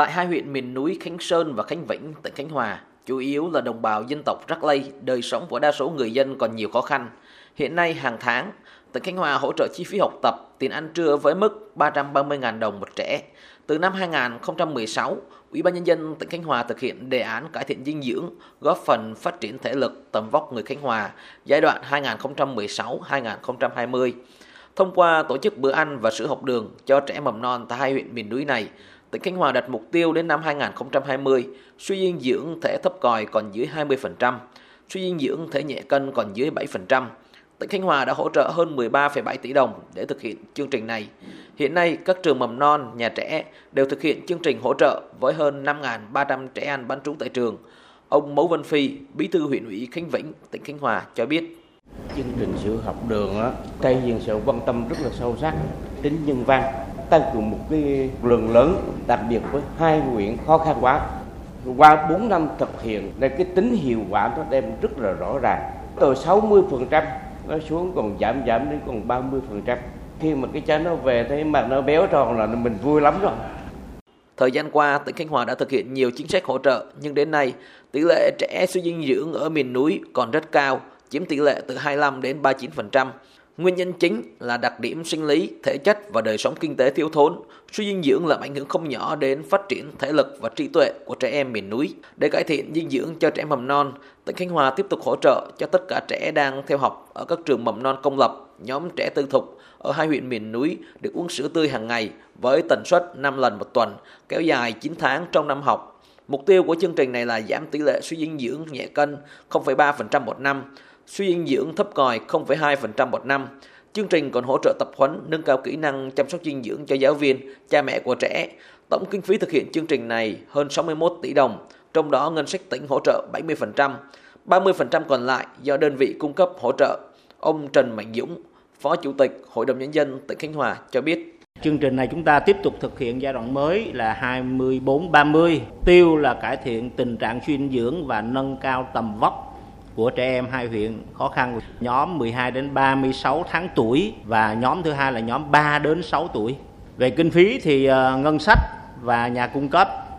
Tại hai huyện miền núi Khánh Sơn và Khánh Vĩnh, tỉnh Khánh Hòa, chủ yếu là đồng bào dân tộc Rắc Lây, đời sống của đa số người dân còn nhiều khó khăn. Hiện nay hàng tháng, tỉnh Khánh Hòa hỗ trợ chi phí học tập, tiền ăn trưa với mức 330.000 đồng một trẻ. Từ năm 2016, Ủy ban nhân dân tỉnh Khánh Hòa thực hiện đề án cải thiện dinh dưỡng, góp phần phát triển thể lực tầm vóc người Khánh Hòa giai đoạn 2016-2020. Thông qua tổ chức bữa ăn và sữa học đường cho trẻ mầm non tại hai huyện miền núi này, tỉnh Khánh Hòa đặt mục tiêu đến năm 2020 suy dinh dưỡng thể thấp còi còn dưới 20%, suy dinh dưỡng thể nhẹ cân còn dưới 7%. Tỉnh Khánh Hòa đã hỗ trợ hơn 13,7 tỷ đồng để thực hiện chương trình này. Hiện nay, các trường mầm non, nhà trẻ đều thực hiện chương trình hỗ trợ với hơn 5.300 trẻ ăn bán trú tại trường. Ông Mấu Văn Phi, Bí thư huyện ủy Khánh Vĩnh, tỉnh Khánh Hòa cho biết. Chương trình sữa học đường á, cây hiện sự quan tâm rất là sâu sắc, tính nhân văn, tăng cường một cái lượng lớn, đặc biệt với hai huyện khó khăn quá. Qua 4 năm thực hiện, nên cái tính hiệu quả nó đem rất là rõ ràng. Từ 60% nó xuống còn giảm giảm đến còn 30%. Khi mà cái cháu nó về thấy mặt nó béo tròn là mình vui lắm rồi. Thời gian qua, tỉnh Khánh Hòa đã thực hiện nhiều chính sách hỗ trợ, nhưng đến nay, tỷ lệ trẻ suy dinh dưỡng ở miền núi còn rất cao, chiếm tỷ lệ từ 25 đến 39%. Nguyên nhân chính là đặc điểm sinh lý, thể chất và đời sống kinh tế thiếu thốn. Suy dinh dưỡng làm ảnh hưởng không nhỏ đến phát triển thể lực và trí tuệ của trẻ em miền núi. Để cải thiện dinh dưỡng cho trẻ mầm non, tỉnh Khánh Hòa tiếp tục hỗ trợ cho tất cả trẻ đang theo học ở các trường mầm non công lập, nhóm trẻ tư thục ở hai huyện miền núi được uống sữa tươi hàng ngày với tần suất 5 lần một tuần, kéo dài 9 tháng trong năm học. Mục tiêu của chương trình này là giảm tỷ lệ suy dinh dưỡng nhẹ cân 0,3% một năm, suy dinh dưỡng thấp còi 0,2% một năm. Chương trình còn hỗ trợ tập huấn, nâng cao kỹ năng chăm sóc dinh dưỡng cho giáo viên, cha mẹ của trẻ. Tổng kinh phí thực hiện chương trình này hơn 61 tỷ đồng, trong đó ngân sách tỉnh hỗ trợ 70%, 30% còn lại do đơn vị cung cấp hỗ trợ. Ông Trần Mạnh Dũng, Phó Chủ tịch Hội đồng Nhân dân tỉnh Khánh Hòa cho biết. Chương trình này chúng ta tiếp tục thực hiện giai đoạn mới là 24-30. Tiêu là cải thiện tình trạng suy dinh dưỡng và nâng cao tầm vóc của trẻ em hai huyện khó khăn nhóm 12 đến 36 tháng tuổi và nhóm thứ hai là nhóm 3 đến 6 tuổi. Về kinh phí thì ờ, ngân sách và nhà cung cấp